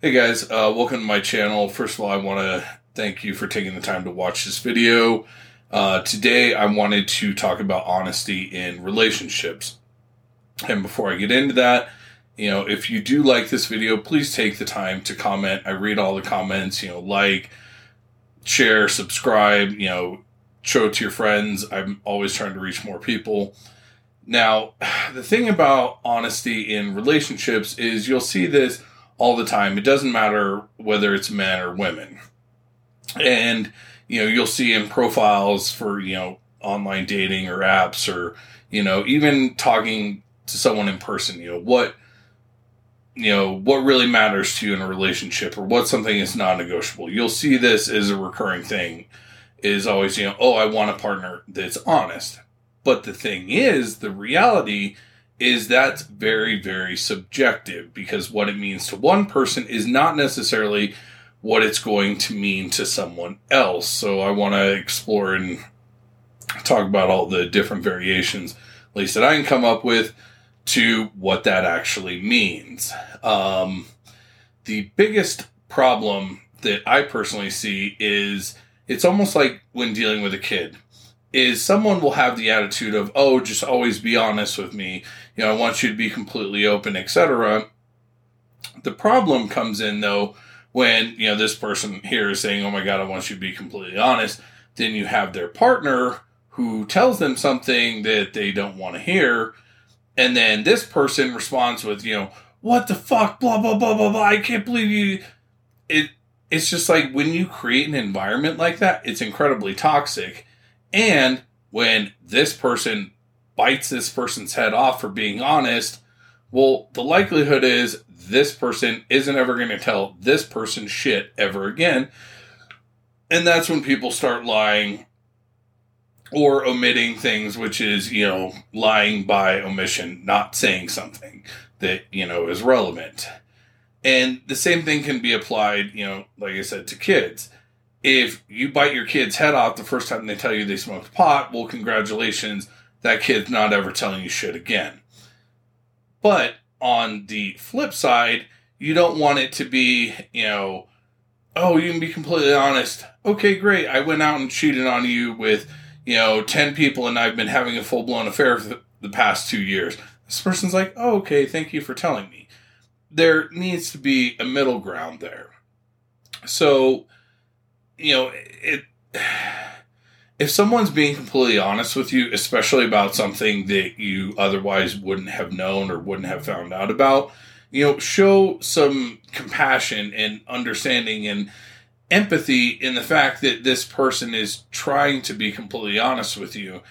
Hey guys, uh, welcome to my channel. First of all, I want to thank you for taking the time to watch this video. Uh, today, I wanted to talk about honesty in relationships. And before I get into that, you know, if you do like this video, please take the time to comment. I read all the comments, you know, like, share, subscribe, you know, show it to your friends. I'm always trying to reach more people. Now, the thing about honesty in relationships is you'll see this all the time. It doesn't matter whether it's men or women. And, you know, you'll see in profiles for, you know, online dating or apps or, you know, even talking to someone in person, you know, what, you know, what really matters to you in a relationship or what something is non negotiable. You'll see this as a recurring thing is always, you know, oh, I want a partner that's honest. But the thing is, the reality is that's very, very subjective because what it means to one person is not necessarily what it's going to mean to someone else. So I want to explore and talk about all the different variations, at least that I can come up with, to what that actually means. Um, the biggest problem that I personally see is it's almost like when dealing with a kid is someone will have the attitude of, oh, just always be honest with me. You know, I want you to be completely open, etc. The problem comes in though when, you know, this person here is saying, oh my God, I want you to be completely honest. Then you have their partner who tells them something that they don't want to hear. And then this person responds with, you know, what the fuck, blah, blah, blah, blah, blah. I can't believe you. It, it's just like when you create an environment like that, it's incredibly toxic and when this person bites this person's head off for being honest, well, the likelihood is this person isn't ever going to tell this person shit ever again. And that's when people start lying or omitting things, which is, you know, lying by omission, not saying something that, you know, is relevant. And the same thing can be applied, you know, like I said, to kids if you bite your kid's head off the first time they tell you they smoked pot, well, congratulations, that kid's not ever telling you shit again. But on the flip side, you don't want it to be, you know, oh, you can be completely honest. Okay, great. I went out and cheated on you with, you know, 10 people and I've been having a full blown affair for the past two years. This person's like, oh, okay, thank you for telling me. There needs to be a middle ground there. So, you know, it if someone's being completely honest with you, especially about something that you otherwise wouldn't have known or wouldn't have found out about, you know, show some compassion and understanding and empathy in the fact that this person is trying to be completely honest with you.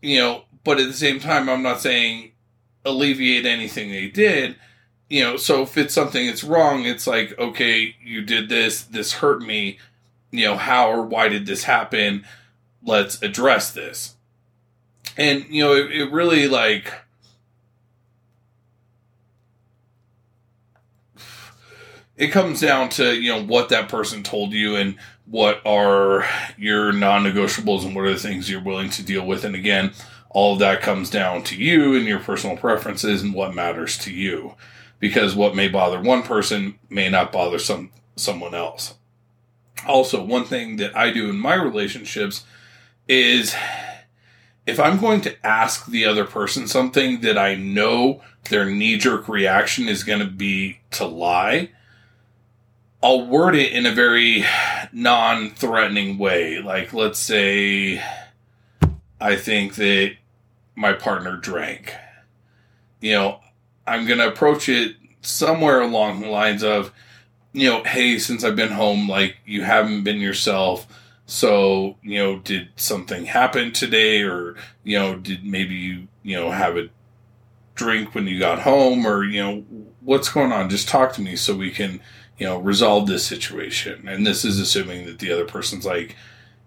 You know, but at the same time, I'm not saying alleviate anything they did. You know, so if it's something that's wrong, it's like, okay, you did this, this hurt me you know, how or why did this happen? Let's address this. And, you know, it, it really like. It comes down to, you know, what that person told you and what are your non negotiables and what are the things you're willing to deal with. And again, all of that comes down to you and your personal preferences and what matters to you. Because what may bother one person may not bother some someone else also, one thing that I do in my relationships is if I'm going to ask the other person something that I know their knee jerk reaction is going to be to lie, I'll word it in a very non threatening way. Like, let's say I think that my partner drank. You know, I'm going to approach it somewhere along the lines of, you know, hey, since I've been home, like you haven't been yourself. So, you know, did something happen today or, you know, did maybe you, you know, have a drink when you got home or, you know, what's going on? Just talk to me so we can, you know, resolve this situation. And this is assuming that the other person's like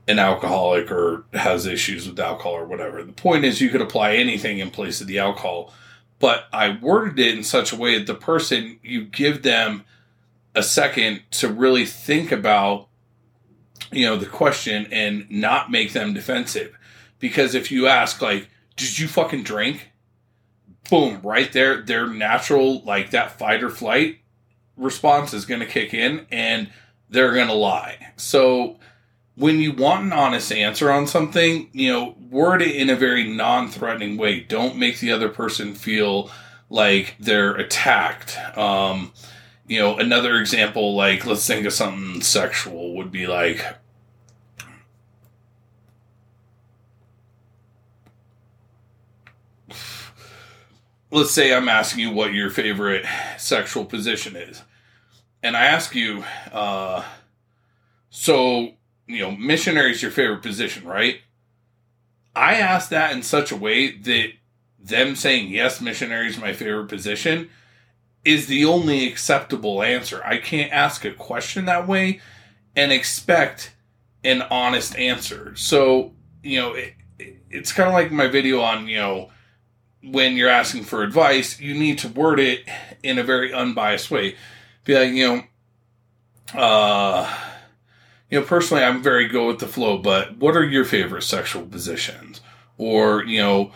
an alcoholic or has issues with alcohol or whatever. The point is you could apply anything in place of the alcohol, but I worded it in such a way that the person, you give them a second to really think about you know the question and not make them defensive because if you ask like did you fucking drink boom right there their natural like that fight or flight response is going to kick in and they're going to lie. So when you want an honest answer on something, you know, word it in a very non threatening way. Don't make the other person feel like they're attacked. Um, you know, another example, like let's think of something sexual, would be like, let's say I'm asking you what your favorite sexual position is, and I ask you, uh, so you know, missionary is your favorite position, right? I ask that in such a way that them saying yes, missionary is my favorite position is the only acceptable answer. I can't ask a question that way and expect an honest answer. So, you know, it, it's kind of like my video on, you know, when you're asking for advice, you need to word it in a very unbiased way. Be like, you know, uh, you know, personally, I'm very go with the flow, but what are your favorite sexual positions? Or, you know,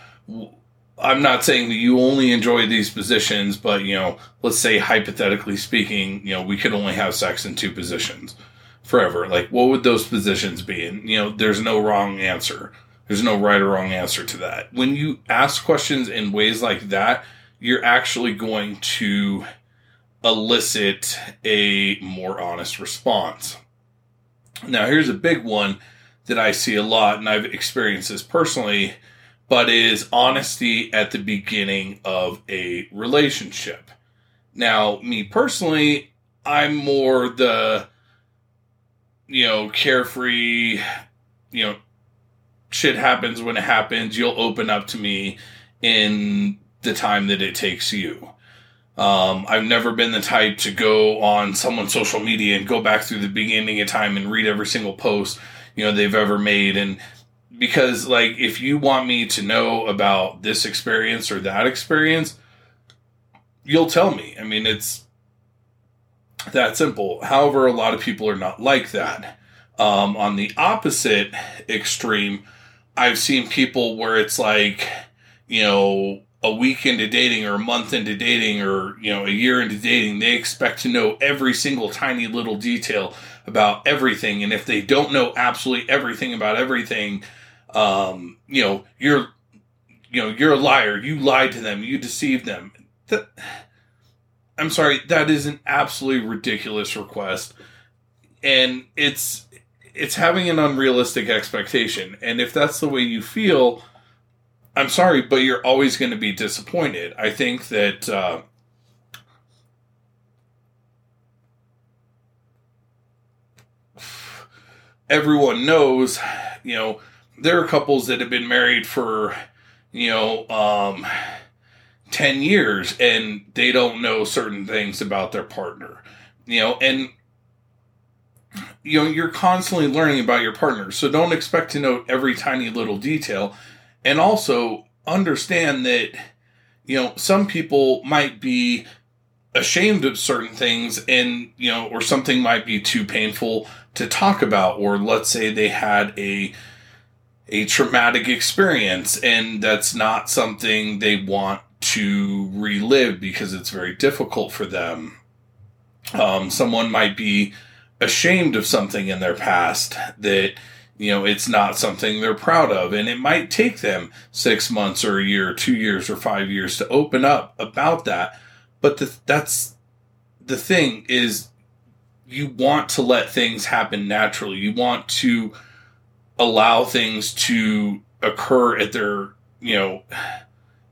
I'm not saying that you only enjoy these positions, but you know, let's say hypothetically speaking, you know, we could only have sex in two positions forever. Like, what would those positions be? And you know, there's no wrong answer. There's no right or wrong answer to that. When you ask questions in ways like that, you're actually going to elicit a more honest response. Now, here's a big one that I see a lot, and I've experienced this personally but is honesty at the beginning of a relationship. Now, me personally, I'm more the, you know, carefree, you know, shit happens when it happens. You'll open up to me in the time that it takes you. Um, I've never been the type to go on someone's social media and go back through the beginning of time and read every single post you know they've ever made and because like if you want me to know about this experience or that experience you'll tell me. I mean it's that simple. However a lot of people are not like that. Um, on the opposite extreme i've seen people where it's like you know a week into dating or a month into dating or you know a year into dating they expect to know every single tiny little detail about everything and if they don't know absolutely everything about everything um, you know, you're, you know, you're a liar. You lied to them. You deceived them. That, I'm sorry. That is an absolutely ridiculous request, and it's it's having an unrealistic expectation. And if that's the way you feel, I'm sorry, but you're always going to be disappointed. I think that. Uh, everyone knows, you know, there are couples that have been married for, you know, um, 10 years and they don't know certain things about their partner, you know, and, you know, you're constantly learning about your partner. So don't expect to know every tiny little detail. And also understand that, you know, some people might be ashamed of certain things and, you know, or something might be too painful to talk about. Or let's say they had a, a traumatic experience and that's not something they want to relive because it's very difficult for them. Um, someone might be ashamed of something in their past that you know it's not something they're proud of and it might take them six months or a year or two years or five years to open up about that but the, that's the thing is you want to let things happen naturally you want to allow things to occur at their, you know,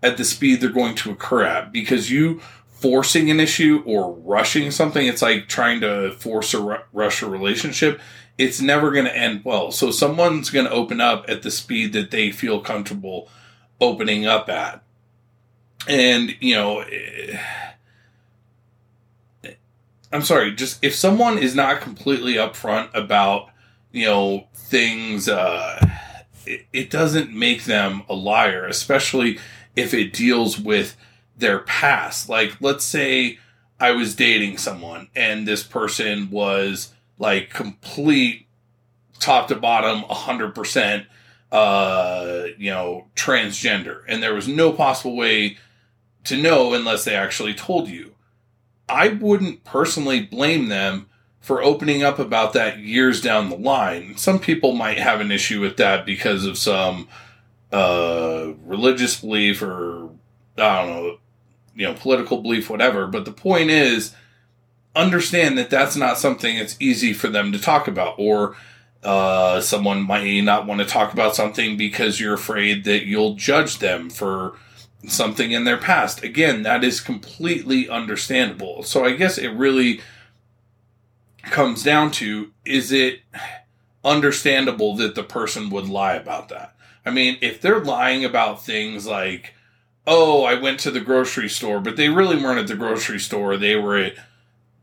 at the speed they're going to occur at because you forcing an issue or rushing something, it's like trying to force or rush a relationship. It's never going to end well. So someone's going to open up at the speed that they feel comfortable opening up at. And, you know, eh, I'm sorry, just if someone is not completely upfront about you know things uh it, it doesn't make them a liar especially if it deals with their past. Like let's say i was dating someone and this person was like complete top to bottom 100% uh you know transgender. And there was no possible way to know unless they actually told you I wouldn't personally blame them for opening up about that years down the line. Some people might have an issue with that because of some uh, religious belief or I don't know, you know, political belief, whatever. But the point is, understand that that's not something that's easy for them to talk about, or uh, someone might not want to talk about something because you're afraid that you'll judge them for something in their past. Again, that is completely understandable. So I guess it really comes down to is it understandable that the person would lie about that? I mean, if they're lying about things like, oh, I went to the grocery store, but they really weren't at the grocery store, they were at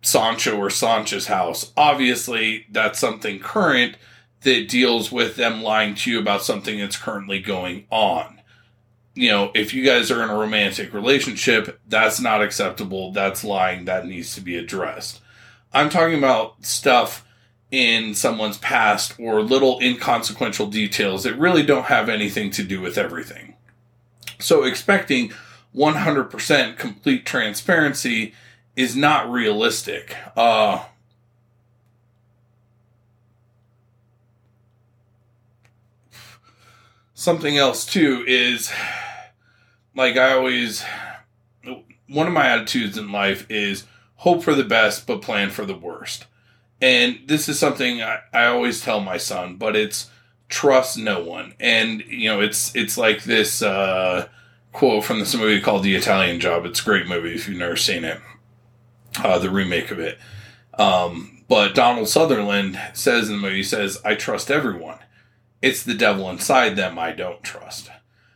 Sancho or Sancha's house. Obviously, that's something current that deals with them lying to you about something that's currently going on. You know, if you guys are in a romantic relationship, that's not acceptable. That's lying. That needs to be addressed. I'm talking about stuff in someone's past or little inconsequential details that really don't have anything to do with everything. So expecting 100% complete transparency is not realistic. Uh, something else too is like I always one of my attitudes in life is hope for the best but plan for the worst. And this is something I, I always tell my son, but it's trust no one. And you know, it's it's like this uh, quote from this movie called The Italian Job. It's a great movie if you've never seen it uh, the remake of it. Um, but Donald Sutherland says in the movie, he says, I trust everyone. It's the devil inside them I don't trust.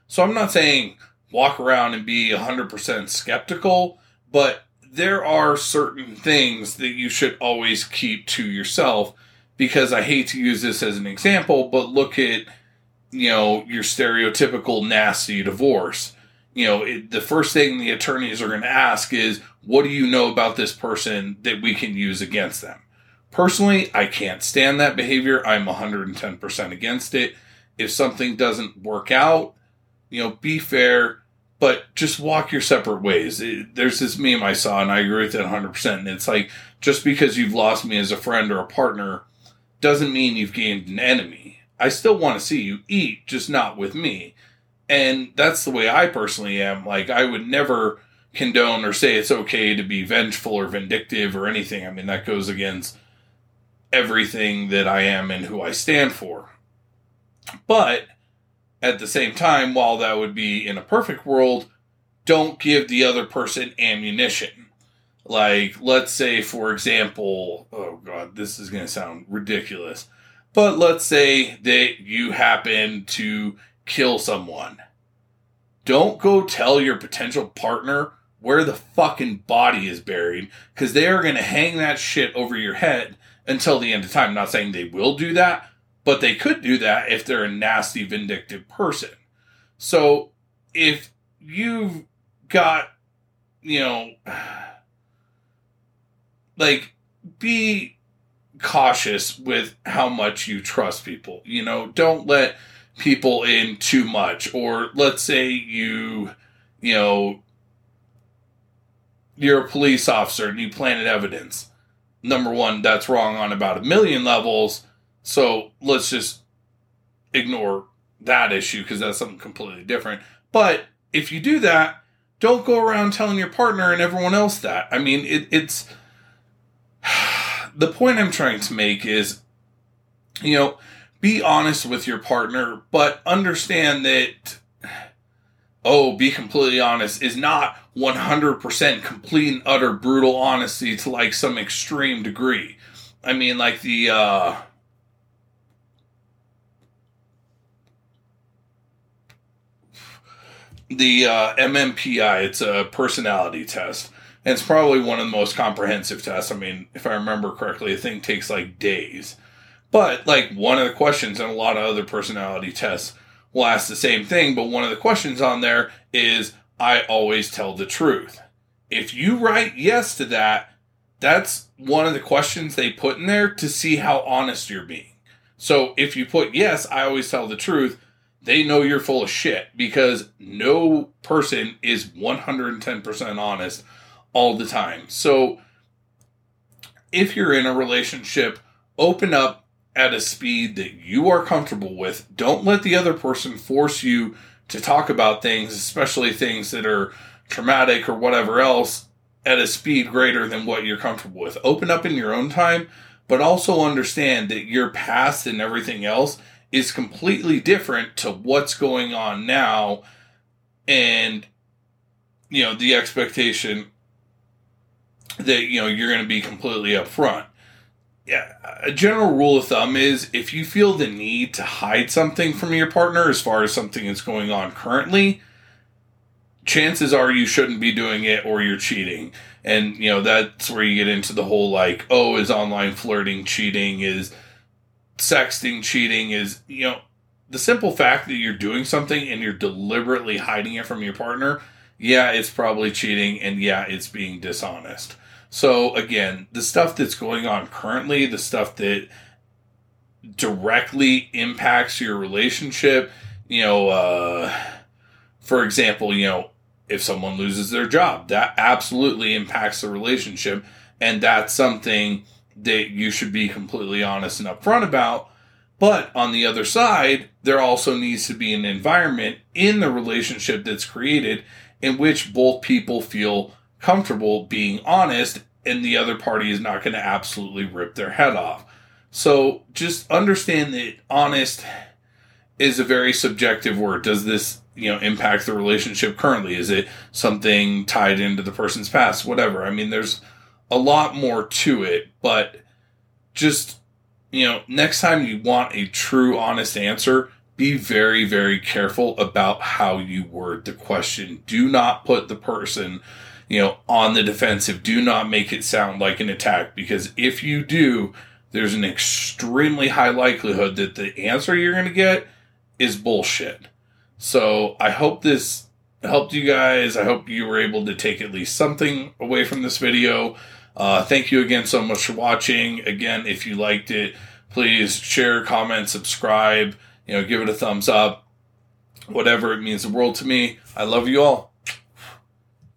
So I'm not saying walk around and be 100% skeptical, but there are certain things that you should always keep to yourself because I hate to use this as an example, but look at, you know, your stereotypical nasty divorce you know, it, the first thing the attorneys are going to ask is, what do you know about this person that we can use against them? Personally, I can't stand that behavior. I'm 110% against it. If something doesn't work out, you know, be fair, but just walk your separate ways. It, there's this meme I saw, and I agree with that 100%. And it's like, just because you've lost me as a friend or a partner doesn't mean you've gained an enemy. I still want to see you eat, just not with me. And that's the way I personally am. Like, I would never condone or say it's okay to be vengeful or vindictive or anything. I mean, that goes against everything that I am and who I stand for. But at the same time, while that would be in a perfect world, don't give the other person ammunition. Like, let's say, for example, oh God, this is going to sound ridiculous, but let's say that you happen to kill someone. Don't go tell your potential partner where the fucking body is buried because they are going to hang that shit over your head until the end of time. I'm not saying they will do that, but they could do that if they're a nasty, vindictive person. So if you've got, you know, like, be cautious with how much you trust people. You know, don't let people in too much or let's say you you know you're a police officer and you planted evidence number one that's wrong on about a million levels. So let's just ignore that issue because that's something completely different. But if you do that don't go around telling your partner and everyone else that. I mean it, it's the point i'm trying to make is you know be honest with your partner, but understand that, oh, be completely honest is not 100% complete and utter brutal honesty to like some extreme degree. I mean, like the, uh, the uh, MMPI, it's a personality test. And it's probably one of the most comprehensive tests. I mean, if I remember correctly, the thing takes like days. But like one of the questions and a lot of other personality tests will ask the same thing, but one of the questions on there is I always tell the truth. If you write yes to that, that's one of the questions they put in there to see how honest you're being. So if you put yes, I always tell the truth, they know you're full of shit because no person is 110% honest all the time. So if you're in a relationship, open up at a speed that you are comfortable with. Don't let the other person force you to talk about things, especially things that are traumatic or whatever else, at a speed greater than what you're comfortable with. Open up in your own time, but also understand that your past and everything else is completely different to what's going on now and you know the expectation that you know you're going to be completely upfront. Yeah, a general rule of thumb is if you feel the need to hide something from your partner as far as something that's going on currently, chances are you shouldn't be doing it or you're cheating. And you know, that's where you get into the whole like, oh, is online flirting cheating? Is sexting cheating? Is, you know, the simple fact that you're doing something and you're deliberately hiding it from your partner, yeah, it's probably cheating and yeah, it's being dishonest. So again, the stuff that's going on currently, the stuff that directly impacts your relationship, you know, uh, for example, you know, if someone loses their job, that absolutely impacts the relationship. And that's something that you should be completely honest and upfront about. But on the other side, there also needs to be an environment in the relationship that's created in which both people feel comfortable being honest and the other party is not going to absolutely rip their head off. So just understand that honest is a very subjective word. Does this, you know, impact the relationship currently? Is it something tied into the person's past? Whatever. I mean, there's a lot more to it, but just, you know, next time you want a true honest answer, be very, very careful about how you word the question. Do not put the person, you know, on the defensive. Do not make it sound like an attack because if you do, there's an extremely high likelihood that the answer you're going to get is bullshit. So I hope this helped you guys. I hope you were able to take at least something away from this video. Uh, thank you again so much for watching. Again, if you liked it, please share, comment, subscribe you know, give it a thumbs up. Whatever, it means the world to me. I love you all.